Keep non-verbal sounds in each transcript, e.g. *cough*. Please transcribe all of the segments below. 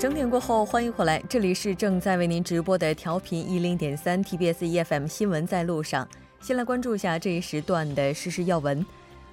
整点过后，欢迎回来，这里是正在为您直播的调频一零点三 TBS EFM 新闻在路上。先来关注一下这一时段的时事要闻。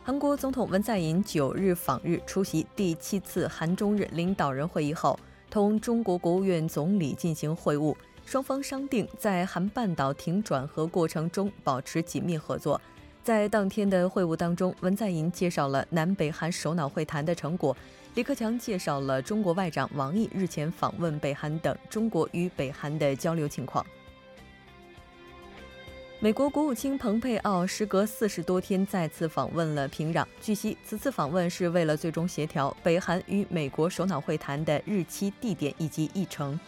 韩国总统文在寅九日访日出席第七次韩中日领导人会议后，同中国国务院总理进行会晤，双方商定在韩半岛停转核过程中保持紧密合作。在当天的会晤当中，文在寅介绍了南北韩首脑会谈的成果。李克强介绍了中国外长王毅日前访问北韩等中国与北韩的交流情况。美国国务卿蓬佩奥时隔四十多天再次访问了平壤。据悉，此次访问是为了最终协调北韩与美国首脑会谈的日期、地点以及议程。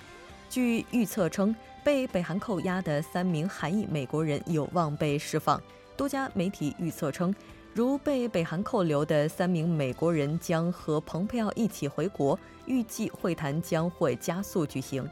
据预测称，被北韩扣押的三名韩裔美国人有望被释放。多家媒体预测称。如被北韩扣留的三名美国人将和蓬佩奥一起回国，预计会谈将会加速举行。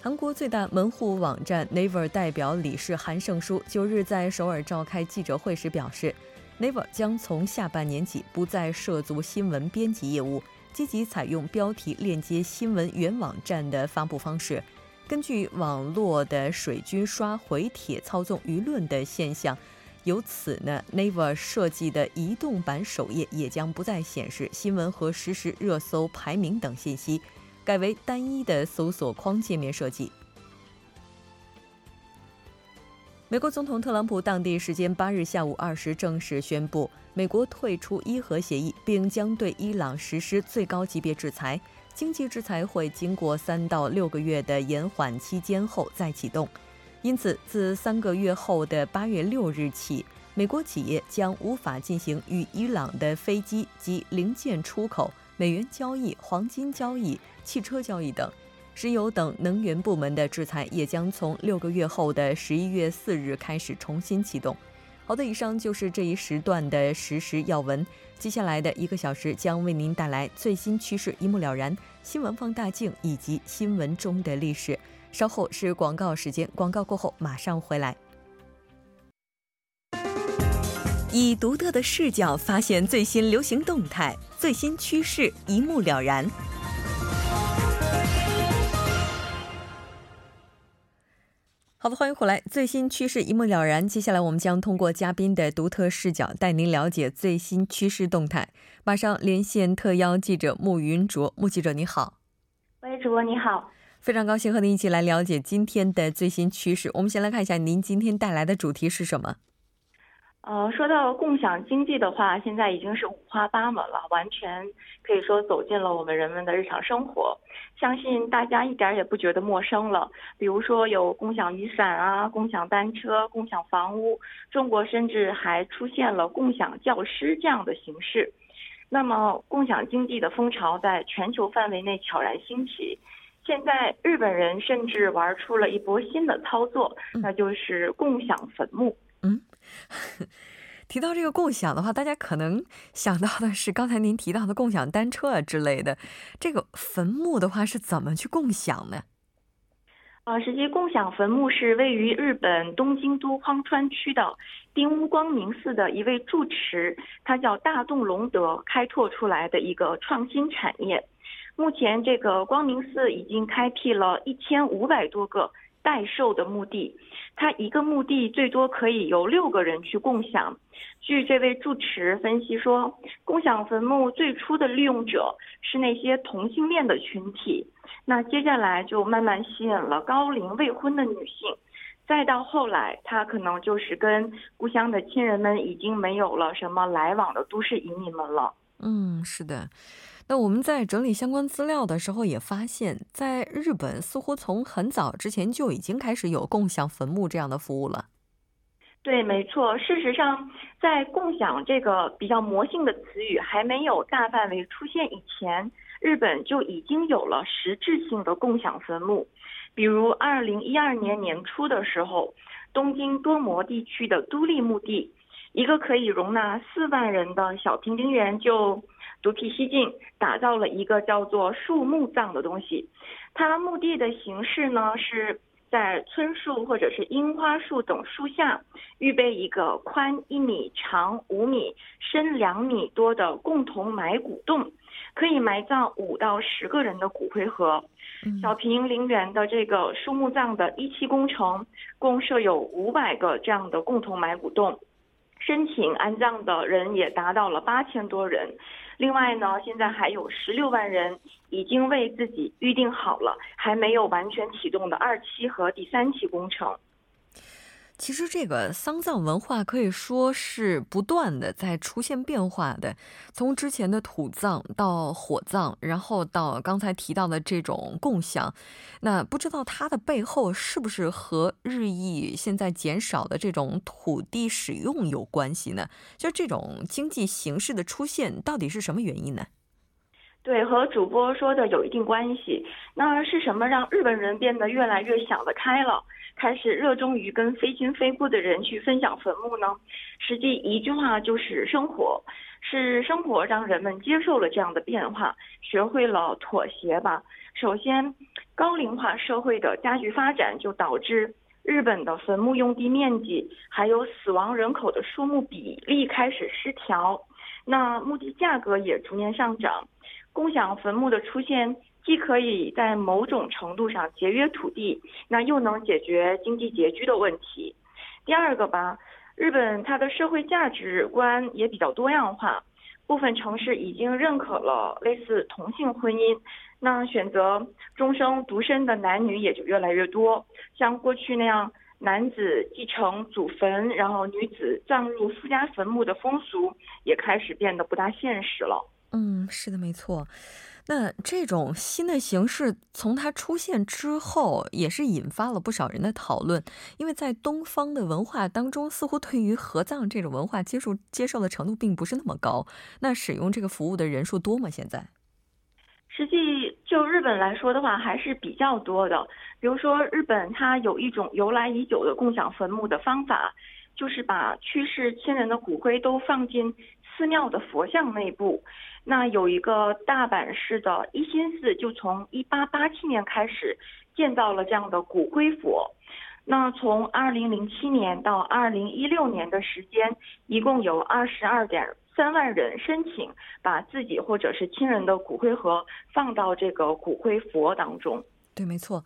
韩国最大门户网站 Naver 代表理事韩胜书九日在首尔召开记者会时表示，Naver 将从下半年起不再涉足新闻编辑业务，积极采用标题链接新闻原网站的发布方式。根据网络的水军刷回帖操纵舆论的现象。由此呢，Naver 设计的移动版首页也将不再显示新闻和实时热搜排名等信息，改为单一的搜索框界面设计。美国总统特朗普当地时间八日下午二时正式宣布，美国退出伊核协议，并将对伊朗实施最高级别制裁。经济制裁会经过三到六个月的延缓期间后再启动。因此，自三个月后的八月六日起，美国企业将无法进行与伊朗的飞机及零件出口、美元交易、黄金交易、汽车交易等。石油等能源部门的制裁也将从六个月后的十一月四日开始重新启动。好的，以上就是这一时段的实时要闻。接下来的一个小时将为您带来最新趋势一目了然、新闻放大镜以及新闻中的历史。稍后是广告时间，广告过后马上回来。以独特的视角发现最新流行动态、最新趋势，一目了然。好的，欢迎回来，最新趋势一目了然。接下来我们将通过嘉宾的独特视角，带您了解最新趋势动态。马上连线特邀记者穆云卓，穆记者你好。喂，主播你好。非常高兴和您一起来了解今天的最新趋势。我们先来看一下您今天带来的主题是什么？呃，说到共享经济的话，现在已经是五花八门了，完全可以说走进了我们人们的日常生活。相信大家一点也不觉得陌生了。比如说有共享雨伞啊，共享单车，共享房屋，中国甚至还出现了共享教师这样的形式。那么，共享经济的风潮在全球范围内悄然兴起。现在日本人甚至玩出了一波新的操作，那就是共享坟墓。嗯，*laughs* 提到这个共享的话，大家可能想到的是刚才您提到的共享单车啊之类的。这个坟墓的话是怎么去共享呢？啊，实际共享坟墓是位于日本东京都荒川区的丁屋光明寺的一位住持，他叫大洞隆德，开拓出来的一个创新产业。目前，这个光明寺已经开辟了一千五百多个代售的墓地，它一个墓地最多可以由六个人去共享。据这位住持分析说，共享坟墓最初的利用者是那些同性恋的群体，那接下来就慢慢吸引了高龄未婚的女性，再到后来，他可能就是跟故乡的亲人们已经没有了什么来往的都市移民们了。嗯，是的。那我们在整理相关资料的时候，也发现，在日本似乎从很早之前就已经开始有共享坟墓这样的服务了。对，没错。事实上，在共享这个比较魔性的词语还没有大范围出现以前，日本就已经有了实质性的共享坟墓。比如，二零一二年年初的时候，东京多摩地区的都立墓地，一个可以容纳四万人的小平陵园就。独辟蹊径，打造了一个叫做树木葬的东西。它墓地的形式呢，是在椿树或者是樱花树等树下，预备一个宽一米、长五米、深两米多的共同埋骨洞。可以埋葬五到十个人的骨灰盒。小平陵园的这个树木葬的一期工程，共设有五百个这样的共同埋骨洞，申请安葬的人也达到了八千多人。另外呢，现在还有十六万人已经为自己预定好了还没有完全启动的二期和第三期工程。其实这个丧葬文化可以说是不断的在出现变化的，从之前的土葬到火葬，然后到刚才提到的这种共享，那不知道它的背后是不是和日益现在减少的这种土地使用有关系呢？就这种经济形式的出现，到底是什么原因呢？对，和主播说的有一定关系。那是什么让日本人变得越来越想得开了？开始热衷于跟非亲非故的人去分享坟墓呢？实际一句话就是生活，是生活让人们接受了这样的变化，学会了妥协吧。首先，高龄化社会的加剧发展就导致日本的坟墓用地面积还有死亡人口的数目比例开始失调，那墓地价格也逐年上涨。共享坟墓的出现。既可以在某种程度上节约土地，那又能解决经济拮据的问题。第二个吧，日本它的社会价值观也比较多样化，部分城市已经认可了类似同性婚姻，那选择终生独身的男女也就越来越多。像过去那样，男子继承祖坟，然后女子葬入夫家坟墓的风俗，也开始变得不大现实了。嗯，是的，没错。那这种新的形式从它出现之后，也是引发了不少人的讨论。因为在东方的文化当中，似乎对于合葬这种文化接受接受的程度并不是那么高。那使用这个服务的人数多吗？现在？实际就日本来说的话，还是比较多的。比如说，日本它有一种由来已久的共享坟墓的方法，就是把去世亲人的骨灰都放进。寺庙的佛像内部，那有一个大阪市的一心寺，就从一八八七年开始建造了这样的骨灰佛。那从二零零七年到二零一六年的时间，一共有二十二点三万人申请把自己或者是亲人的骨灰盒放到这个骨灰佛当中。对，没错。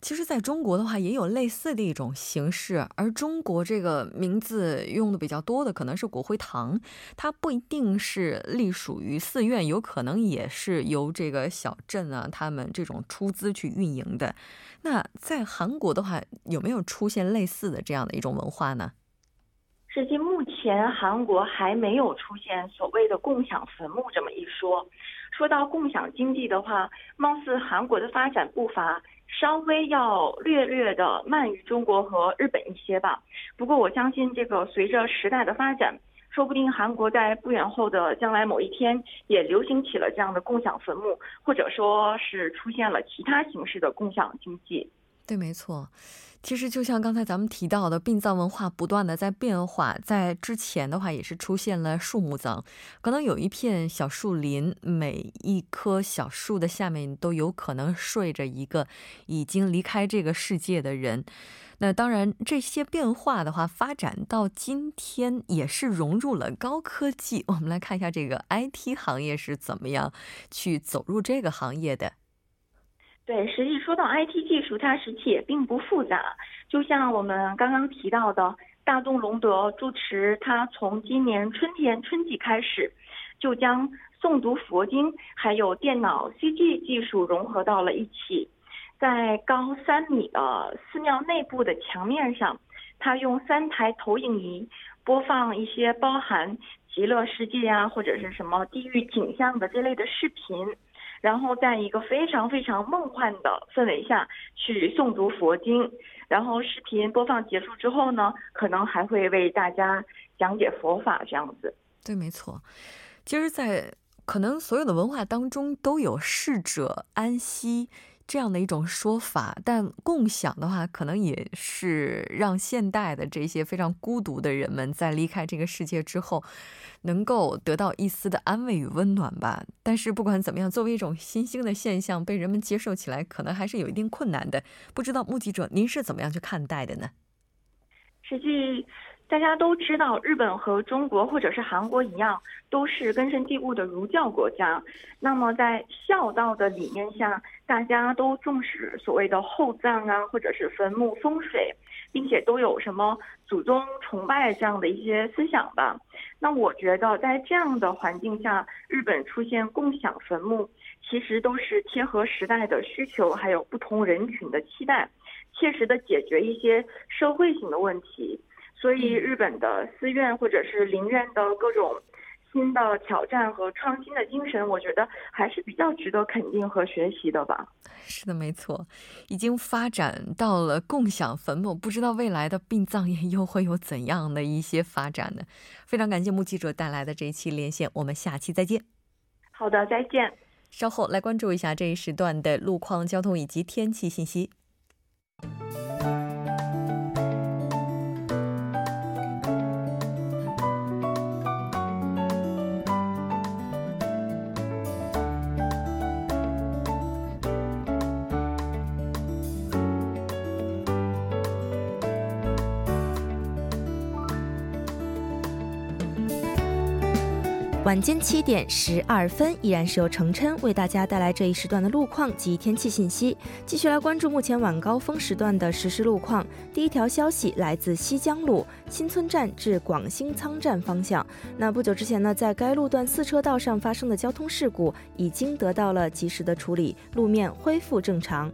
其实，在中国的话，也有类似的一种形式。而中国这个名字用的比较多的，可能是骨灰堂。它不一定是隶属于寺院，有可能也是由这个小镇啊，他们这种出资去运营的。那在韩国的话，有没有出现类似的这样的一种文化呢？实际目前韩国还没有出现所谓的共享坟墓这么一说。说到共享经济的话，貌似韩国的发展步伐稍微要略略的慢于中国和日本一些吧。不过我相信，这个随着时代的发展，说不定韩国在不远后的将来某一天也流行起了这样的共享坟墓，或者说是出现了其他形式的共享经济。对，没错。其实就像刚才咱们提到的，殡葬文化不断的在变化，在之前的话也是出现了树木葬，可能有一片小树林，每一棵小树的下面都有可能睡着一个已经离开这个世界的人。那当然，这些变化的话发展到今天也是融入了高科技。我们来看一下这个 IT 行业是怎么样去走入这个行业的。对，实际说到 IT 技术，它实际也并不复杂。就像我们刚刚提到的，大洞隆德住持，他从今年春天春季开始，就将诵读佛经还有电脑 CG 技术融合到了一起，在高三米的寺庙内部的墙面上，他用三台投影仪播放一些包含极乐世界呀或者是什么地狱景象的这类的视频。然后在一个非常非常梦幻的氛围下去诵读佛经，然后视频播放结束之后呢，可能还会为大家讲解佛法这样子。对，没错。其实，在可能所有的文化当中都有逝者安息。这样的一种说法，但共享的话，可能也是让现代的这些非常孤独的人们在离开这个世界之后，能够得到一丝的安慰与温暖吧。但是不管怎么样，作为一种新兴的现象，被人们接受起来，可能还是有一定困难的。不知道目击者您是怎么样去看待的呢？实际，大家都知道，日本和中国或者是韩国一样，都是根深蒂固的儒教国家。那么在孝道的理念下，大家都重视所谓的厚葬啊，或者是坟墓风水，并且都有什么祖宗崇拜这样的一些思想吧。那我觉得，在这样的环境下，日本出现共享坟墓，其实都是贴合时代的需求，还有不同人群的期待，切实的解决一些社会性的问题。所以，日本的寺院或者是陵院的各种新的挑战和创新的精神，我觉得还是比较值得肯定和学习的吧。是的，没错，已经发展到了共享坟墓，不知道未来的殡葬业又会有怎样的一些发展呢？非常感谢目记者带来的这一期连线，我们下期再见。好的，再见。稍后来关注一下这一时段的路况、交通以及天气信息。晚间七点十二分，依然是由程琛为大家带来这一时段的路况及天气信息。继续来关注目前晚高峰时段的实时路况。第一条消息来自西江路新村站至广兴仓站方向。那不久之前呢，在该路段四车道上发生的交通事故已经得到了及时的处理，路面恢复正常。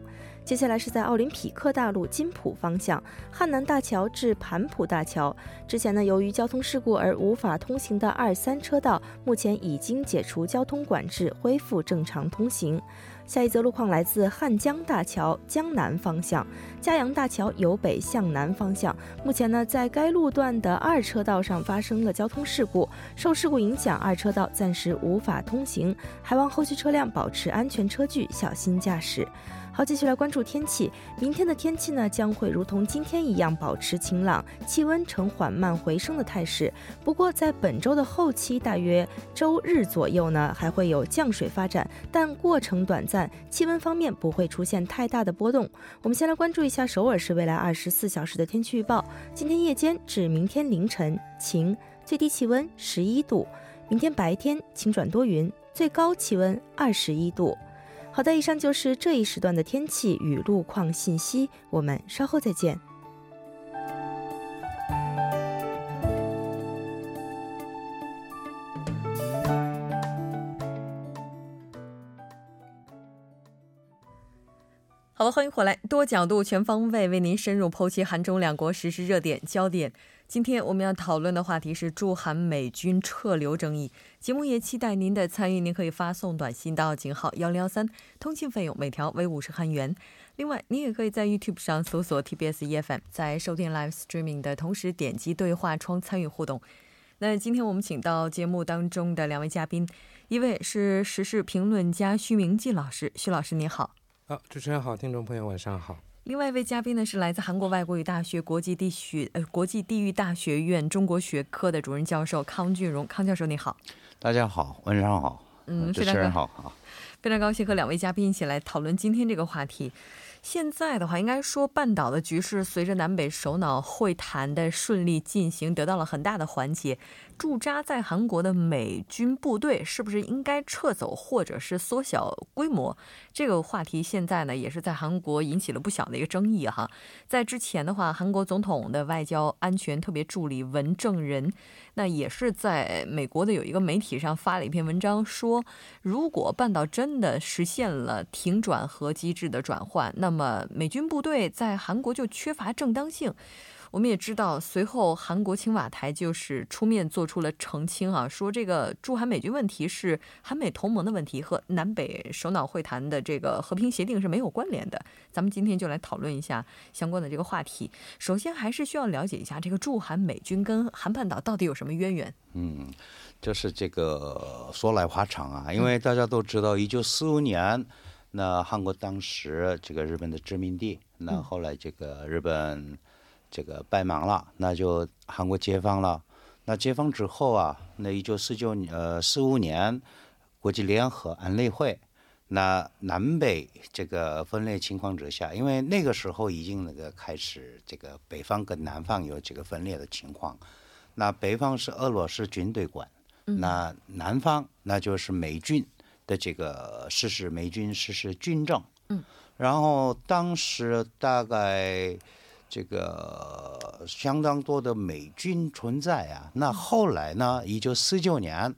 接下来是在奥林匹克大路金浦方向汉南大桥至盘浦大桥，之前呢由于交通事故而无法通行的二三车道，目前已经解除交通管制，恢复正常通行。下一则路况来自汉江大桥江南方向嘉阳大桥由北向南方向，目前呢在该路段的二车道上发生了交通事故，受事故影响，二车道暂时无法通行，还望后续车辆保持安全车距，小心驾驶。好，继续来关注天气。明天的天气呢，将会如同今天一样保持晴朗，气温呈缓慢回升的态势。不过，在本周的后期，大约周日左右呢，还会有降水发展，但过程短暂，气温方面不会出现太大的波动。我们先来关注一下首尔市未来二十四小时的天气预报：今天夜间至明天凌晨晴，最低气温十一度；明天白天晴转多云，最高气温二十一度。好的，以上就是这一时段的天气与路况信息，我们稍后再见。好了，欢迎回来，多角度、全方位为您深入剖析韩中两国实时热点焦点。今天我们要讨论的话题是驻韩美军撤留争议。节目也期待您的参与，您可以发送短信到井号幺零幺三，通信费用每条为五十韩元。另外，您也可以在 YouTube 上搜索 TBS EFM，在收听 Live Streaming 的同时点击对话窗参与互动。那今天我们请到节目当中的两位嘉宾，一位是时事评论家徐明季老师，徐老师您好。好，主持人好，听众朋友晚上好。另外一位嘉宾呢是来自韩国外国语大学国际地学呃国际地域大学院中国学科的主任教授康俊荣，康教授你好。大家好，晚上好。嗯，主持人好，好。非常高兴和两位嘉宾一起来讨论今天这个话题。现在的话，应该说半岛的局势随着南北首脑会谈的顺利进行，得到了很大的缓解。驻扎在韩国的美军部队是不是应该撤走，或者是缩小规模？这个话题现在呢，也是在韩国引起了不小的一个争议哈。在之前的话，韩国总统的外交安全特别助理文正仁，那也是在美国的有一个媒体上发了一篇文章，说如果半岛真的实现了停转核机制的转换，那那么美军部队在韩国就缺乏正当性。我们也知道，随后韩国青瓦台就是出面做出了澄清啊，说这个驻韩美军问题是韩美同盟的问题，和南北首脑会谈的这个和平协定是没有关联的。咱们今天就来讨论一下相关的这个话题。首先，还是需要了解一下这个驻韩美军跟韩半岛到底有什么渊源？嗯，就是这个说来话长啊，因为大家都知道，一九四五年，那韩国当时这个日本的殖民地，那后来这个日本。这个败亡了，那就韩国解放了。那解放之后啊，那一九四九呃四五年，国际联合安理会，那南北这个分裂情况之下，因为那个时候已经那个开始这个北方跟南方有这个分裂的情况，那北方是俄罗斯军队管，那南方那就是美军的这个实施美军实施军政，嗯，然后当时大概这个相当多的美军存在啊，那后来呢，一九四九年，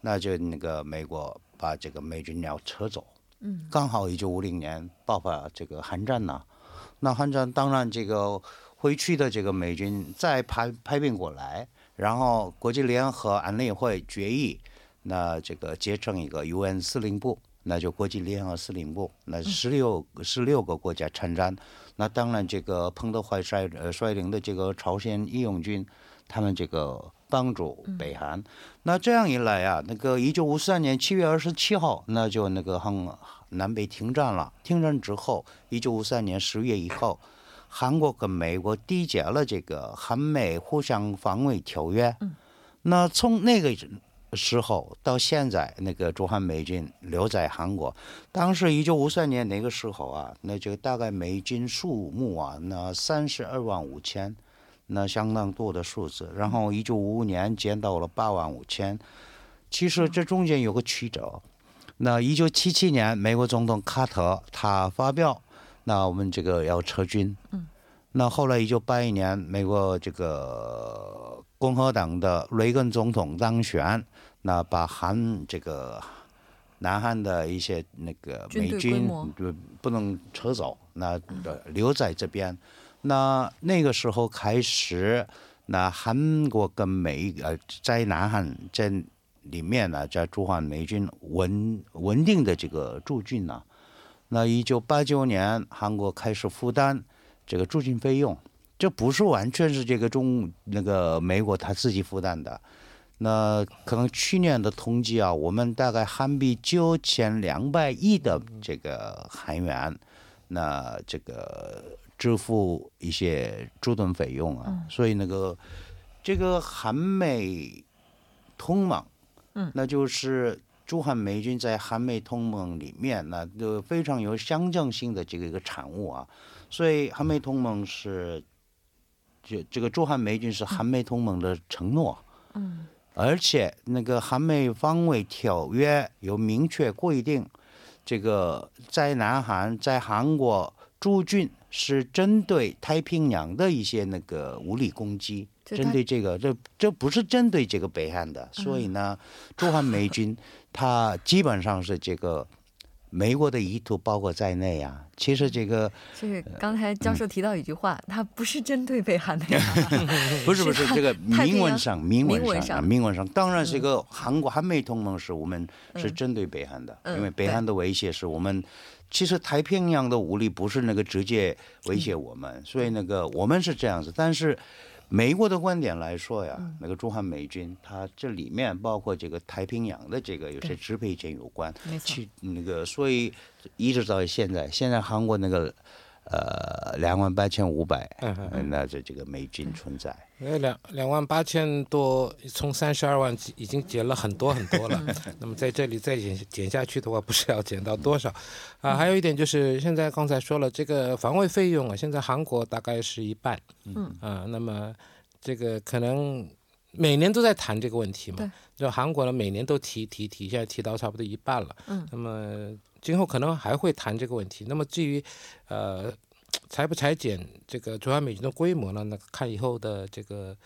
那就那个美国把这个美军要撤走。嗯，刚好一九五零年爆发这个韩战呢，那韩战当然这个回去的这个美军再派派兵过来，然后国际联合安理会决议，那这个结成一个 UN 司令部，那就国际联合司令部，那十六十六个国家参战，那当然这个彭德怀率呃率领的这个朝鲜义勇军，他们这个帮助北韩，那这样一来啊，那个一九五三年七月二十七号，那就那个韩南北停战了。停战之后，一九五三年十月一号，韩国跟美国缔结了这个韩美互相防卫条约。那从那个时候到现在，那个驻韩美军留在韩国。当时一九五三年那个时候啊，那就大概美军数目啊，那三十二万五千，那相当多的数字。然后一九五五年减到了八万五千。其实这中间有个曲折。那一九七七年，美国总统卡特他发表，那我们这个要撤军。嗯。那后来一九八一年，美国这个共和党的雷根总统当选，那把韩这个南韩的一些那个美军就不能撤走，那留在这边。那那个时候开始，那韩国跟美呃在南韩在里面呢，在驻韩美军稳稳定的这个驻军呢，那一九八九年韩国开始负担这个驻军费用，这不是完全是这个中那个美国他自己负担的。那可能去年的统计啊，我们大概韩币九千两百亿的这个韩元，那这个支付一些驻屯费用啊，所以那个这个韩美同盟，嗯。那就是驻韩美军在韩美同盟里面，那就非常有象征性的这个一个产物啊，所以韩美同盟是这这个驻韩美军是韩美同盟的承诺，嗯。而且那个韩美防卫条约有明确规定，这个在南韩在韩国驻军是针对太平洋的一些那个武力攻击，针对这个，这这不是针对这个北韩的，所以呢，驻韩美军它基本上是这个美国的意图包括在内啊。其实这个就是刚才教授提到一句话，他不是针对北韩的呀。*laughs* 不是不是是这个明文上，明明文文上啊，明文上，当然是一个韩国韩美同盟是我们是嗯针对北韩的，嗯因为北韩的威胁是我们。其实太平洋的武力不是那个直接威胁我们，所以那个我们是这样子。但是美国的观点来说呀，嗯。那个驻韩美军，它这里面包括这个太平洋的这个有些支配权有关，没错，去那个，所以一直到现在，现在韩国那个呃两万八千五百，那这这个美金存在。呃，两两万八千多，从三十二万已经减了很多很多了。*laughs* 那么在这里再减减下去的话，不是要减到多少啊？还有一点就是，现在刚才说了，这个防卫费用啊，现在韩国大概是一半，嗯啊，那么这个可能每年都在谈这个问题嘛，就韩国呢每年都提提提，现在提到差不多一半了。嗯那么今后可能还会谈这个问题。那么至于呃裁不裁减这个中央美军的规模呢？那看以后的这个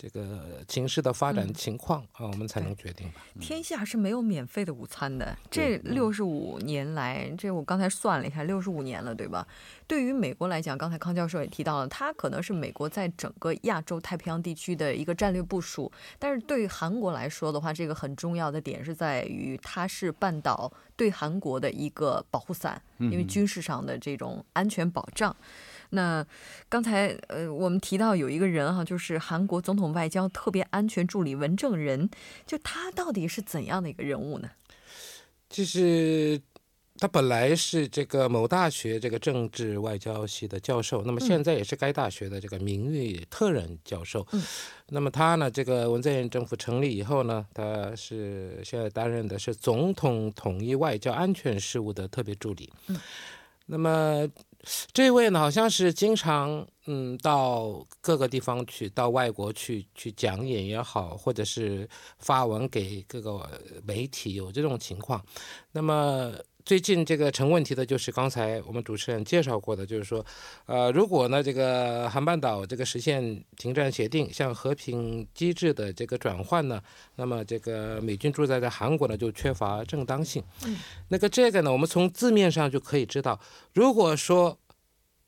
这个情势的发展嗯情况、啊，我们才能决定吧。天下是没有免费的午餐的。这六十五年来，这我刚才算了一下，六十五年了，对吧？对于美国来讲，刚才康教授也提到了，它可能是美国在整个亚洲太平洋地区的一个战略部署。但是对于韩国来说的话，这个很重要的点是在于它是半岛对韩国的一个保护伞，因为军事上的这种安全保障。那刚才呃，我们提到有一个人哈，就是韩国总统外交特别安全助理文正仁，就他到底是怎样的一个人物呢？就是他本来是这个某大学这个政治外交系的教授，那么现在也是该大学的这个名誉特任教授。嗯，那么他呢，这个文在寅政府成立以后呢，他是现在担任的是总统统一外交安全事务的特别助理。嗯，那么这位呢，好像是经常嗯到各个地方去，到外国去去讲演也好，或者是发文给各个媒体，有这种情况。那么。最近这个成问题的就是刚才我们主持人介绍过的，就是说，呃，如果呢这个韩半岛这个实现停战协定，向和平机制的这个转换呢，那么这个美军驻在在韩国呢就缺乏正当性。嗯，那个这个呢，我们从字面上就可以知道，如果说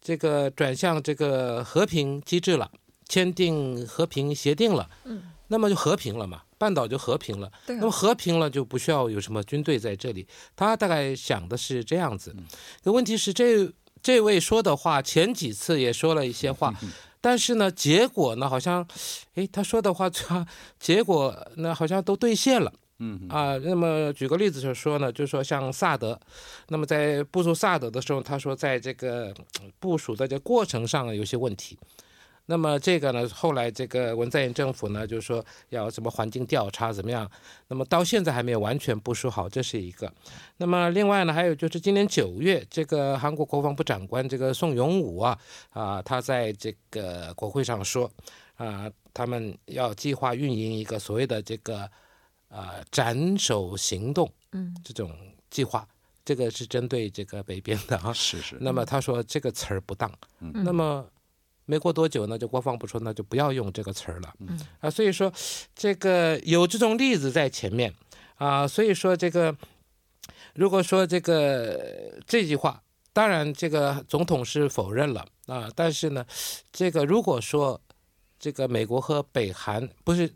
这个转向这个和平机制了，签订和平协定了，嗯，那么就和平了嘛。半岛就和平了，那么和平了就不需要有什么军队在这里。他大概想的是这样子。可问题是，这这位说的话前几次也说了一些话，*laughs* 但是呢，结果呢好像，哎，他说的话，*laughs* 结果那好像都兑现了。嗯啊，那么举个例子就说呢，就是说像萨德，那么在部署萨德的时候，他说在这个部署的这过程上有些问题。那么这个呢，后来这个文在寅政府呢，就是说要什么环境调查怎么样？那么到现在还没有完全部署好，这是一个。那么另外呢，还有就是今年九月，这个韩国国防部长官这个宋永武啊，啊，他在这个国会上说，啊，他们要计划运营一个所谓的这个啊斩首行动，嗯，这种计划，这个是针对这个北边的啊。是是。那么他说这个词儿不当，嗯，那么。没过多久呢，就国防部说那就不要用这个词儿了，嗯啊，所以说这个有这种例子在前面啊，所以说这个如果说这个这句话，当然这个总统是否认了啊，但是呢，这个如果说这个美国和北韩不是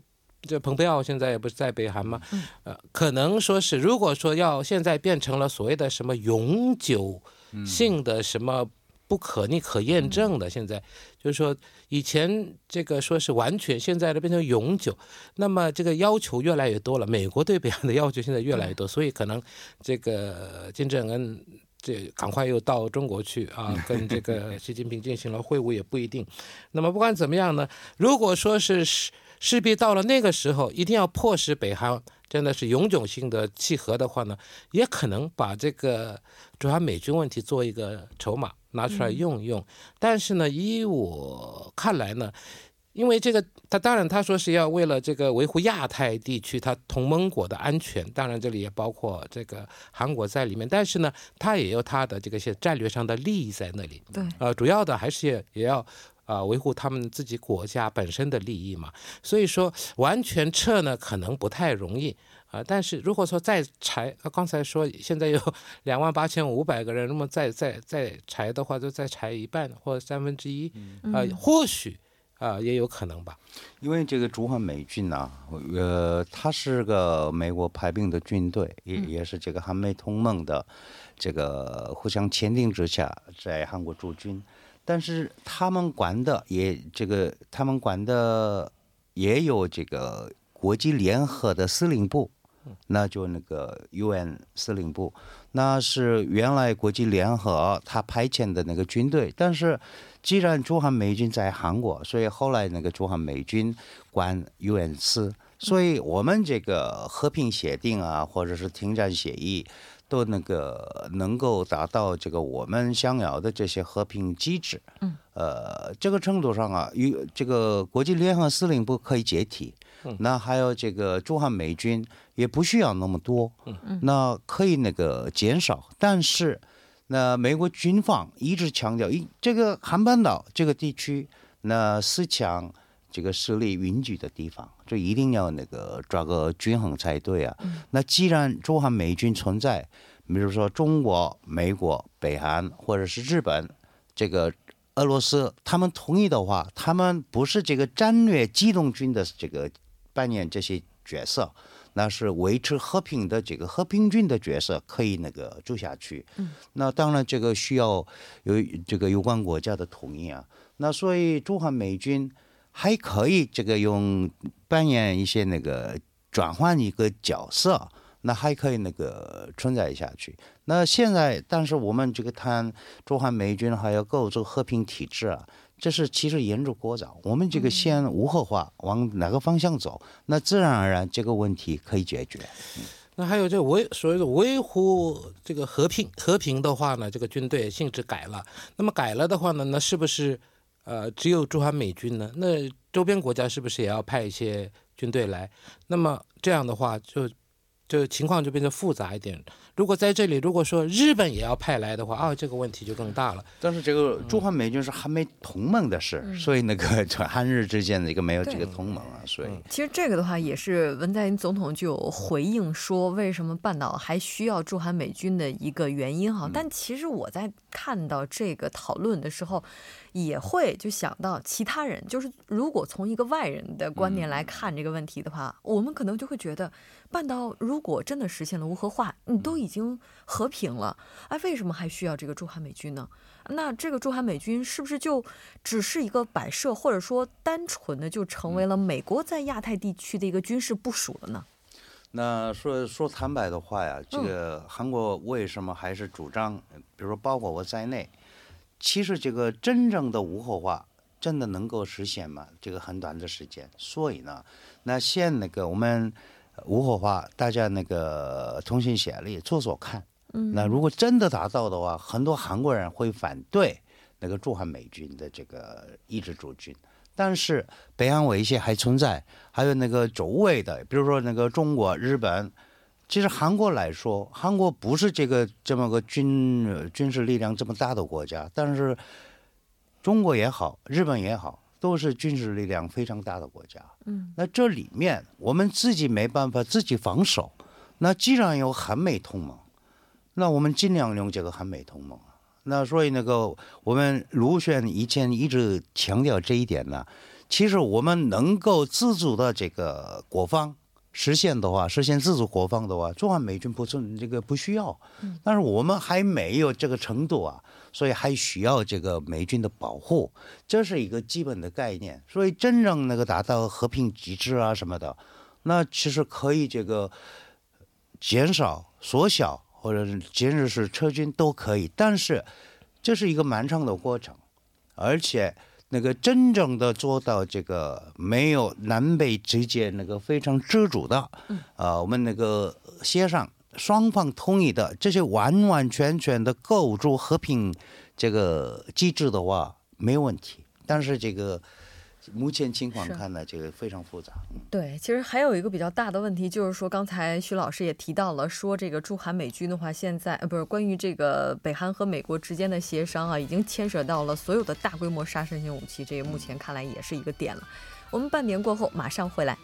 这蓬佩奥现在也不是在北韩吗？呃，可能说是如果说要现在变成了所谓的什么永久性的什么。不可逆、可验证的，现在就是说，以前这个说是完全，现在呢变成永久，那么这个要求越来越多了。美国对北韩的要求现在越来越多，所以可能这个金正恩这赶快又到中国去啊，跟这个 *laughs* 习近平进行了会晤也不一定。那么不管怎么样呢，如果说是势势必到了那个时候，一定要迫使北韩真的是永久性的契合的话呢，也可能把这个主要美军问题做一个筹码。拿出来用一用，但是呢，依我看来呢，因为这个，他当然他说是要为了这个维护亚太地区他同盟国的安全，当然这里也包括这个韩国在里面，但是呢，他也有他的这个些战略上的利益在那里。对，呃，主要的还是也也要啊维护他们自己国家本身的利益嘛。所以说，完全撤呢，可能不太容易。啊，但是如果说再裁，刚才说现在有两万八千五百个人，那么再再再裁的话，就再裁一半或者三分之一，啊，或许啊也有可能吧。因为这个驻韩美军呢，呃，它是个美国派兵的军队，也也是这个韩美同盟的这个互相签订之下在韩国驻军，但是他们管的也这个他们管的也有这个国际联合的司令部。那就那个 UN 司令部，那是原来国际联合他派遣的那个军队。但是，既然驻韩美军在韩国，所以后来那个驻韩美军管 UN 司，所以我们这个和平协定啊，或者是停战协议，都那个能够达到这个我们想要的这些和平机制。嗯，呃，这个程度上啊，与这个国际联合司令部可以解体。嗯那还有这个驻韩美军也不需要那么多，嗯那可以那个减少。但是，那美国军方一直强调，一这个韩半岛这个地区，那四强这个势力云集的地方，就一定要那个抓个均衡才对啊。那既然驻韩美军存在，比如说中国、美国、北韩或者是日本，这个俄罗斯，他们同意的话，他们不是这个战略机动军的这个。扮演这些角色，那是维持和平的这个和平军的角色，可以那个做下去。嗯，那当然这个需要有这个有关国家的同意啊。那所以驻韩美军还可以这个用扮演一些那个转换一个角色，那还可以那个存在下去。那现在，但是我们这个谈中韩美军还要构筑和平体制啊，这是其实言之过早。我们这个先无核化，往哪个方向走，那自然而然这个问题可以解决。那还有这维所谓的维护这个和平和平的话呢，这个军队性质改了。那么改了的话呢，那是不是呃只有驻韩美军呢？那周边国家是不是也要派一些军队来？那么这样的话就。就情况就变得复杂一点。如果在这里，如果说日本也要派来的话，啊，这个问题就更大了。但是这个驻韩美军是韩美同盟的事，所以那个 *laughs* 韩日之间的一个没有这个同盟啊，所以其实这个的话也是文在寅总统就有回应说，为什么半岛还需要驻韩美军的一个原因哈。但其实我在看到这个讨论的时候。也会就想到其他人，就是如果从一个外人的观念来看这个问题的话，我们可能就会觉得，半岛如果真的实现了无核化，你都已经和平了，哎，为什么还需要这个驻韩美军呢？那这个驻韩美军是不是就只是一个摆设，或者说单纯的就成为了美国在亚太地区的一个军事部署了呢？那说说坦白的话呀，这个韩国为什么还是主张，比如说包括我在内。其实这个真正的无核化真的能够实现吗？这个很短的时间，所以呢，那现那个我们无火化，大家那个同心协力做做看。嗯。那如果真的达到的话，很多韩国人会反对那个驻韩美军的这个一直驻军，但是北韩威胁还存在，还有那个周围的，比如说那个中国、日本。其实韩国来说，韩国不是这个这么个军军事力量这么大的国家，但是中国也好，日本也好，都是军事力量非常大的国家。嗯，那这里面我们自己没办法自己防守，那既然有韩美同盟，那我们尽量用这个韩美同盟那所以那个我们卢旋以前一直强调这一点呢，其实我们能够自主的这个国防。实现的话，实现自主国防的话，驻韩美军不是这个不需要，但是我们还没有这个程度啊，所以还需要这个美军的保护，这是一个基本的概念。所以真正那个达到和平机制啊什么的，那其实可以这个减少、缩小或者是今日是撤军都可以，但是这是一个漫长的过程，而且。那个真正的做到这个没有南北之间那个非常自主的，啊，我们那个协商双方同意的这些完完全全的构筑和平这个机制的话，没有问题。但是这个。目前情况看呢，这个非常复杂。对，其实还有一个比较大的问题，就是说刚才徐老师也提到了，说这个驻韩美军的话，现在呃不是关于这个北韩和美国之间的协商啊，已经牵涉到了所有的大规模杀伤性武器，这个目前看来也是一个点了。我们半年过后马上回来。